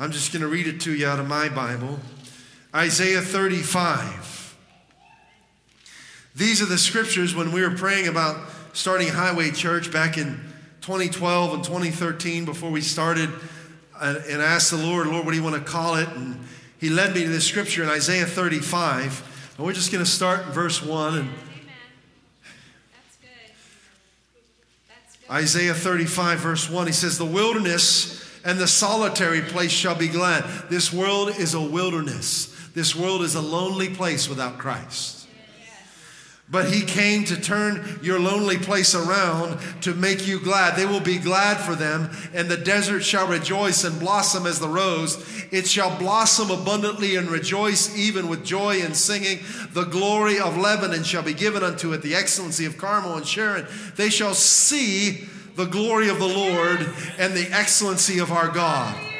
I'm just going to read it to you out of my Bible. Isaiah 35. These are the scriptures when we were praying about starting Highway Church back in 2012 and 2013 before we started uh, and asked the Lord, Lord, what do you want to call it? And He led me to this scripture in Isaiah 35. And we're just going to start in verse 1. And Isaiah 35, verse 1, he says, The wilderness and the solitary place shall be glad. This world is a wilderness. This world is a lonely place without Christ. But he came to turn your lonely place around to make you glad. They will be glad for them, and the desert shall rejoice and blossom as the rose. It shall blossom abundantly and rejoice even with joy and singing. The glory of Lebanon shall be given unto it, the excellency of Carmel and Sharon. They shall see the glory of the Lord and the excellency of our God.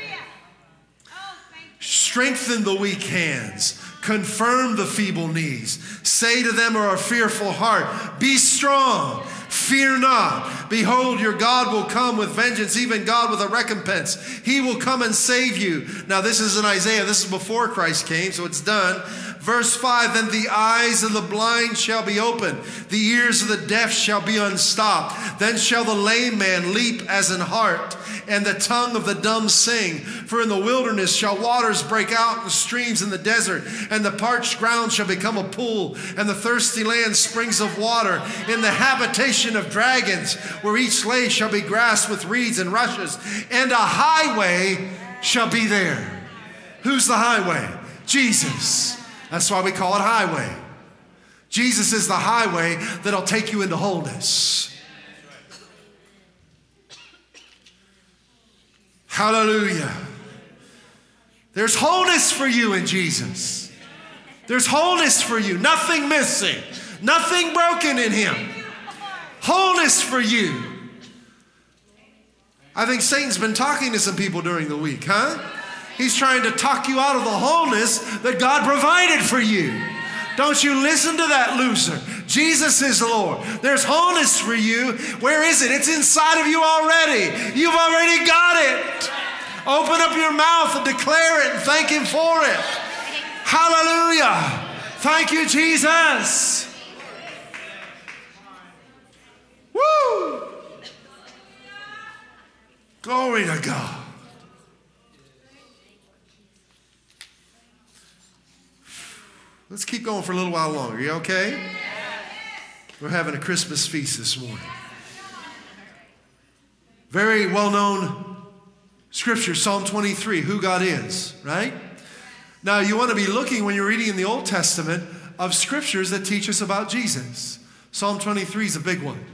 Strengthen the weak hands. Confirm the feeble knees. Say to them are a fearful heart, Be strong, fear not. Behold, your God will come with vengeance, even God with a recompense. He will come and save you. Now, this is in Isaiah. This is before Christ came, so it's done. Verse 5 Then the eyes of the blind shall be opened, the ears of the deaf shall be unstopped. Then shall the lame man leap as an hart, and the tongue of the dumb sing. For in the wilderness shall waters break out and streams in the desert, and the parched ground shall become a pool, and the thirsty land springs of water. In the habitation of dragons, where each lay shall be grass with reeds and rushes, and a highway shall be there. Who's the highway? Jesus. That's why we call it highway. Jesus is the highway that'll take you into wholeness. Hallelujah. There's wholeness for you in Jesus. There's wholeness for you, nothing missing, nothing broken in Him. Wholeness for you. I think Satan's been talking to some people during the week, huh? He's trying to talk you out of the wholeness that God provided for you. Don't you listen to that loser. Jesus is Lord. There's wholeness for you. Where is it? It's inside of you already. You've already got it. Open up your mouth and declare it and thank Him for it. Hallelujah. Thank you, Jesus. Woo! Glory to God. Let's keep going for a little while longer. You okay? We're having a Christmas feast this morning. Very well known scripture, Psalm 23, who God is, right? Now, you want to be looking when you're reading in the Old Testament of scriptures that teach us about Jesus. Psalm 23 is a big one,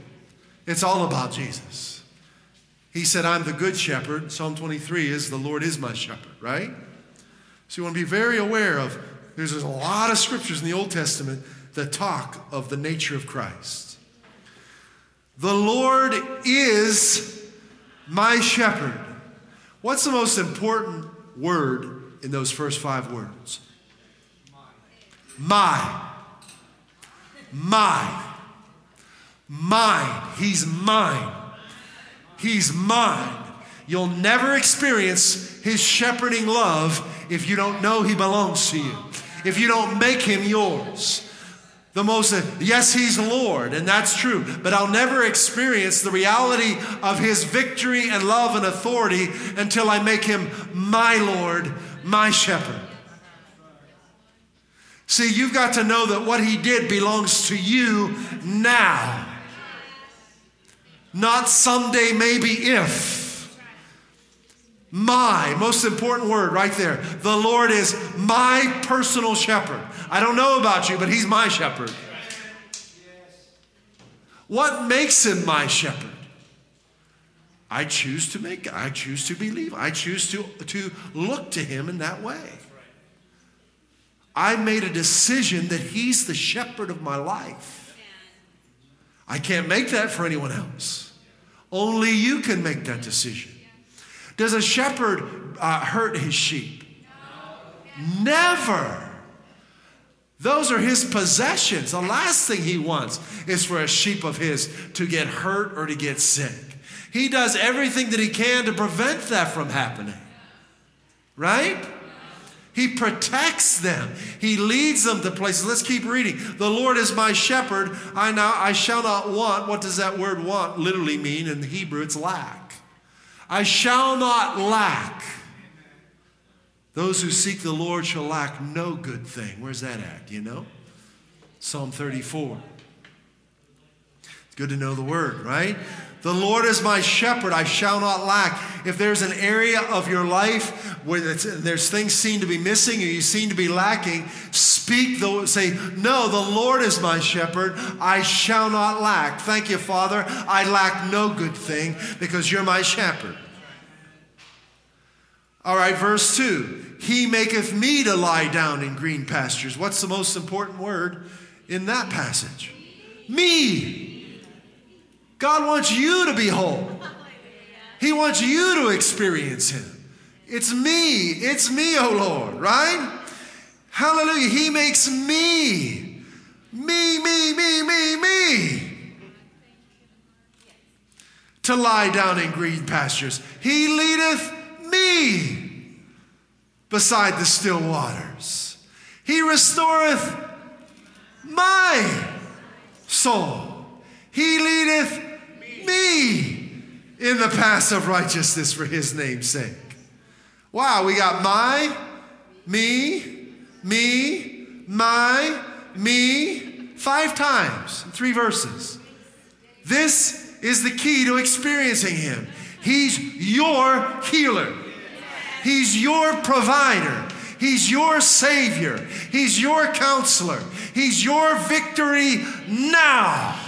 it's all about Jesus. He said, I'm the good shepherd. Psalm 23 is, The Lord is my shepherd, right? So you want to be very aware of there's a lot of scriptures in the Old Testament that talk of the nature of Christ. The Lord is my shepherd. What's the most important word in those first five words? My. My. Mine. He's mine. He's mine. You'll never experience his shepherding love if you don't know he belongs to you if you don't make him yours. The most, yes, he's Lord, and that's true, but I'll never experience the reality of his victory and love and authority until I make him my Lord, my shepherd. See, you've got to know that what he did belongs to you now, not someday, maybe if. My, most important word right there. The Lord is my personal shepherd. I don't know about you, but he's my shepherd. What makes him my shepherd? I choose to make, I choose to believe, I choose to, to look to him in that way. I made a decision that he's the shepherd of my life. I can't make that for anyone else. Only you can make that decision. Does a shepherd uh, hurt his sheep? Never. Those are his possessions. The last thing he wants is for a sheep of his to get hurt or to get sick. He does everything that he can to prevent that from happening. Right? He protects them. He leads them to places. Let's keep reading. The Lord is my shepherd. I now I shall not want. What does that word want literally mean? In the Hebrew, it's lack. I shall not lack. Those who seek the Lord shall lack no good thing. Where's that at? You know? Psalm 34. Good to know the word, right? The Lord is my shepherd, I shall not lack. If there's an area of your life where there's things seem to be missing or you seem to be lacking, speak the say, No, the Lord is my shepherd, I shall not lack. Thank you, Father. I lack no good thing because you're my shepherd. All right, verse 2. He maketh me to lie down in green pastures. What's the most important word in that passage? Me. God wants you to be whole. He wants you to experience Him. It's me. It's me, oh Lord, right? Hallelujah. He makes me. Me, me, me, me, me. To lie down in green pastures. He leadeth me beside the still waters. He restoreth my soul. He leadeth me in the paths of righteousness for his name's sake. Wow, we got my, me, me, my, me, five times in three verses. This is the key to experiencing him. He's your healer. He's your provider. He's your savior. He's your counselor. He's your victory now.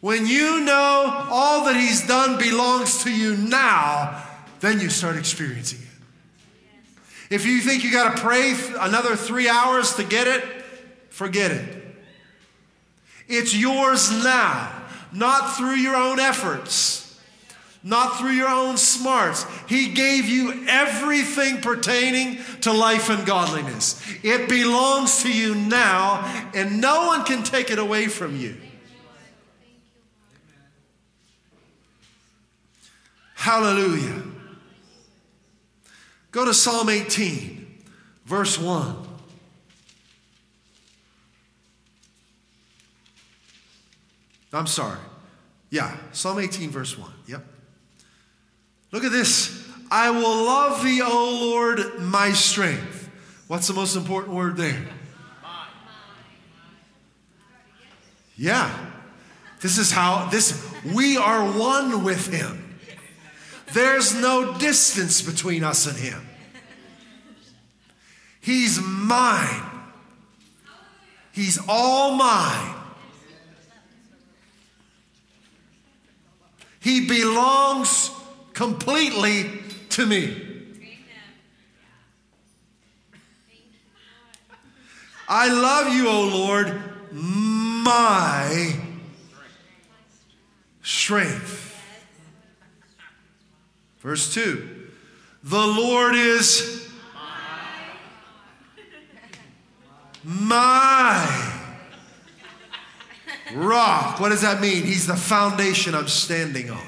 When you know all that He's done belongs to you now, then you start experiencing it. If you think you got to pray another three hours to get it, forget it. It's yours now, not through your own efforts not through your own smarts. He gave you everything pertaining to life and godliness. It belongs to you now, and no one can take it away from you. Hallelujah. Go to Psalm 18, verse 1. I'm sorry. Yeah, Psalm 18, verse 1. Yep. Look at this. I will love thee, O Lord, my strength. What's the most important word there? Yeah. This is how this we are one with him. There's no distance between us and him. He's mine. He's all mine. He belongs completely to me. I love you, O Lord, my strength. Verse 2 The Lord is my rock. What does that mean? He's the foundation I'm standing on.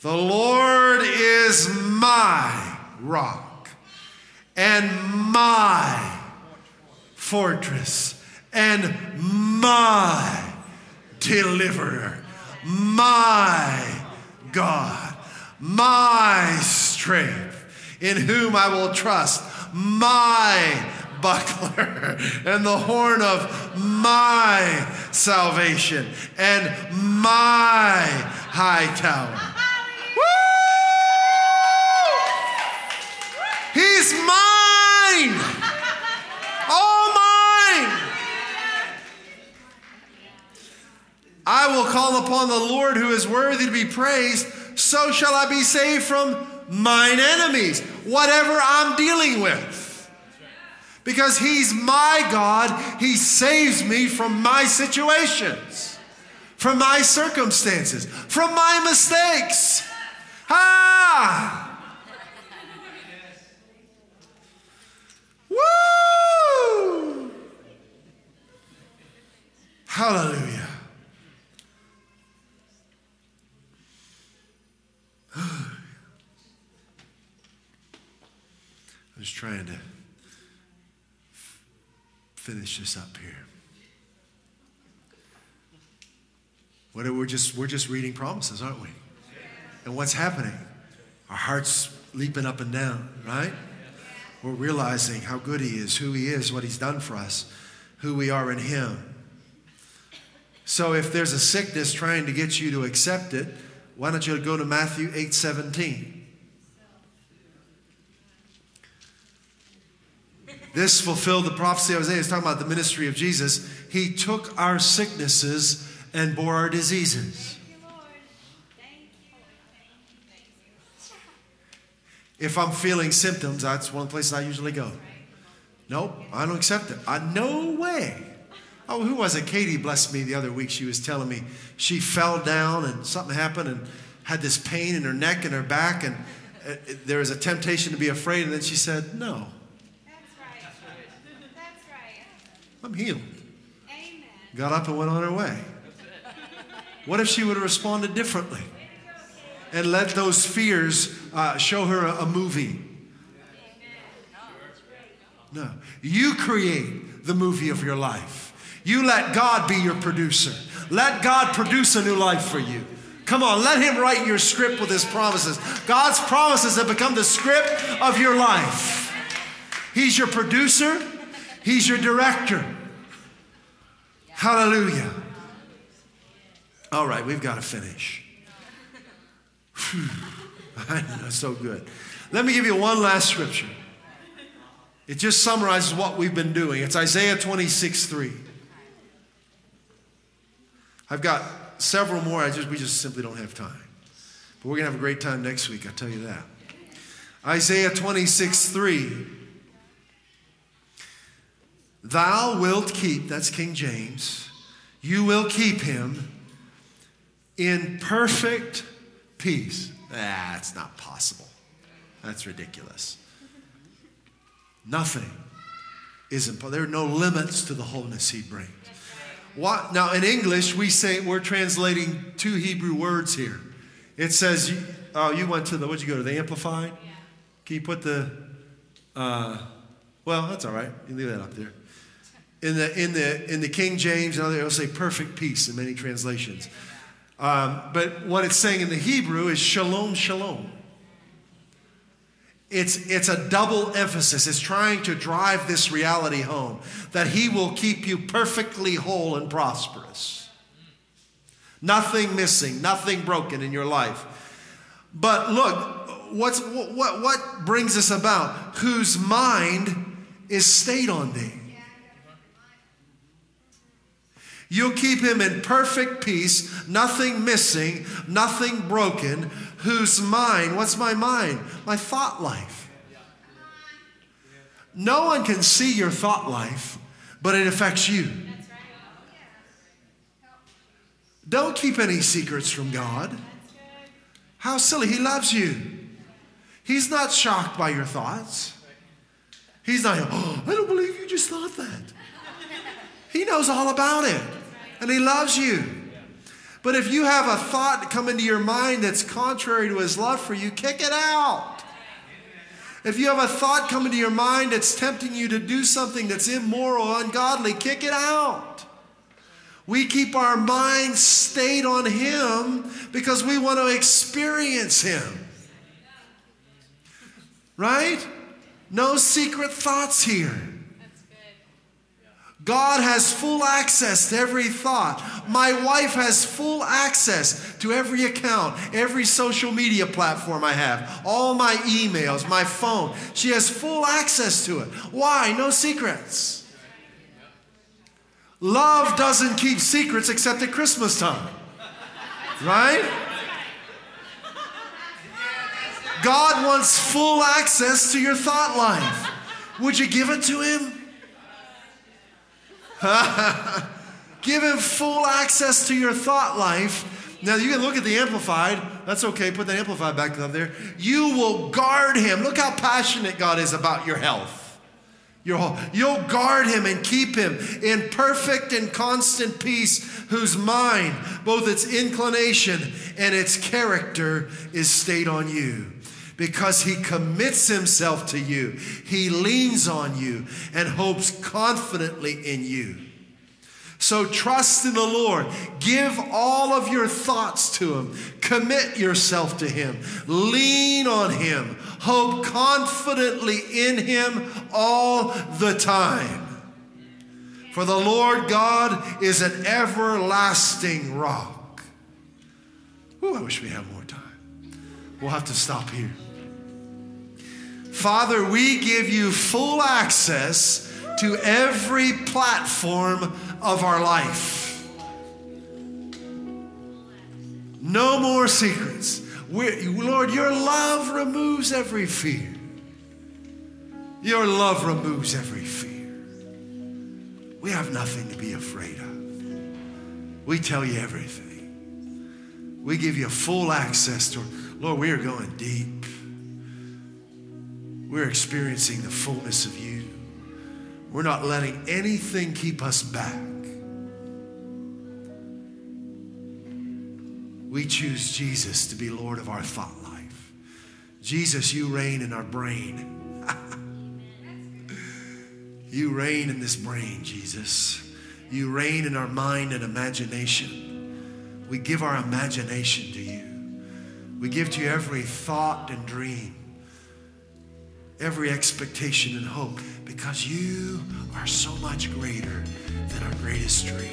The Lord is my rock and my fortress and my deliverer, my God. my strength, in whom I will trust, my buckler and the horn of my salvation and my high tower. He's mine. All mine. I will call upon the Lord who is worthy to be praised. So shall I be saved from mine enemies, whatever I'm dealing with. Because He's my God, He saves me from my situations, from my circumstances, from my mistakes. Ah! Woo! Hallelujah. I'm just trying to finish this up here. What we're just we're just reading promises, aren't we? And what's happening? Our hearts leaping up and down, right? We're realizing how good He is, who He is, what He's done for us, who we are in Him. So if there's a sickness trying to get you to accept it, why don't you go to Matthew 8 17? This fulfilled the prophecy of Isaiah. It's talking about the ministry of Jesus. He took our sicknesses and bore our diseases. If I'm feeling symptoms, that's one place I usually go. Nope, I don't accept it. I, no way. Oh, who was it? Katie blessed me the other week. She was telling me she fell down and something happened and had this pain in her neck and her back, and uh, there was a temptation to be afraid. And then she said, No, That's right. That's right. I'm healed. Amen. Got up and went on her way. What if she would have responded differently and let those fears uh, show her a, a movie? No. You create the movie of your life. You let God be your producer. Let God produce a new life for you. Come on, let Him write your script with His promises. God's promises have become the script of your life. He's your producer, He's your director. Hallelujah. All right, we've got to finish. Whew. So good. Let me give you one last scripture. It just summarizes what we've been doing. It's Isaiah 26 3. I've got several more. I just we just simply don't have time. But we're gonna have a great time next week, I'll tell you that. Isaiah 26 3. Thou wilt keep, that's King James, you will keep him in perfect peace. That's not possible. That's ridiculous. Nothing is impossible. There are no limits to the wholeness he brings. What, now, in English, we say we're translating two Hebrew words here. It says, you- oh, you went to the, what'd you go to, the Amplified? Can you put the, uh, well, that's all right. You leave that up there. In the, in the, in the King James and other, it'll say perfect peace in many translations. Um, but what it's saying in the Hebrew is shalom, shalom. It's, it's a double emphasis. It's trying to drive this reality home that He will keep you perfectly whole and prosperous. Nothing missing, nothing broken in your life. But look, what's, what, what brings this about? Whose mind is stayed on thee. You'll keep him in perfect peace, nothing missing, nothing broken. Whose mind, what's my mind? My thought life. No one can see your thought life, but it affects you. Don't keep any secrets from God. How silly. He loves you. He's not shocked by your thoughts. He's not, oh, I don't believe you just thought that. He knows all about it. And He loves you. But if you have a thought come into your mind that's contrary to His love for you, kick it out. If you have a thought come into your mind that's tempting you to do something that's immoral, ungodly, kick it out. We keep our minds stayed on Him because we want to experience Him. Right? No secret thoughts here. God has full access to every thought. My wife has full access to every account, every social media platform I have, all my emails, my phone. She has full access to it. Why? No secrets. Love doesn't keep secrets except at Christmas time. Right? God wants full access to your thought life. Would you give it to Him? Give Him full access to your thought life. Now, you can look at the Amplified. That's okay. Put that Amplified back up there. You will guard Him. Look how passionate God is about your health. Whole, you'll guard him and keep him in perfect and constant peace, whose mind, both its inclination and its character, is stayed on you. Because he commits himself to you, he leans on you and hopes confidently in you. So trust in the Lord. Give all of your thoughts to Him. Commit yourself to Him. Lean on Him. Hope confidently in Him all the time. For the Lord God is an everlasting rock. Ooh, I wish we had more time. We'll have to stop here. Father, we give you full access to every platform of our life. No more secrets. We're, Lord, your love removes every fear. Your love removes every fear. We have nothing to be afraid of. We tell you everything. We give you full access to, Lord, we are going deep. We're experiencing the fullness of you. We're not letting anything keep us back. We choose Jesus to be Lord of our thought life. Jesus, you reign in our brain. you reign in this brain, Jesus. You reign in our mind and imagination. We give our imagination to you. We give to you every thought and dream, every expectation and hope, because you are so much greater than our greatest dream.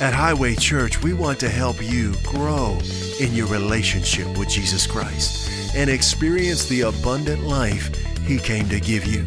At Highway Church, we want to help you grow in your relationship with Jesus Christ and experience the abundant life He came to give you.